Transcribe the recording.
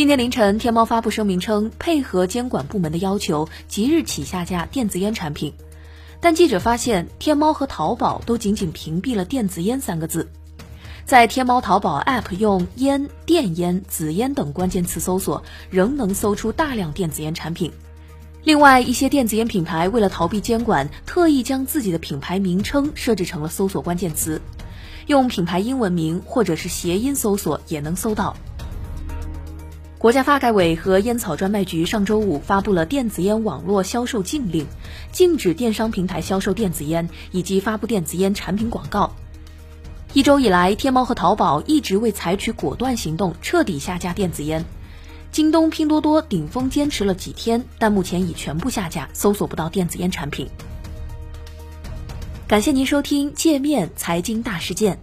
今天凌晨，天猫发布声明称，配合监管部门的要求，即日起下架电子烟产品。但记者发现，天猫和淘宝都仅仅屏蔽了“电子烟”三个字。在天猫、淘宝 App 用“烟、电烟、紫烟”等关键词搜索，仍能搜出大量电子烟产品。另外，一些电子烟品牌为了逃避监管，特意将自己的品牌名称设置成了搜索关键词，用品牌英文名或者是谐音搜索也能搜到。国家发改委和烟草专卖局上周五发布了电子烟网络销售禁令，禁止电商平台销售电子烟以及发布电子烟产品广告。一周以来，天猫和淘宝一直未采取果断行动，彻底下架电子烟。京东、拼多多顶峰坚持了几天，但目前已全部下架，搜索不到电子烟产品。感谢您收听界面财经大事件。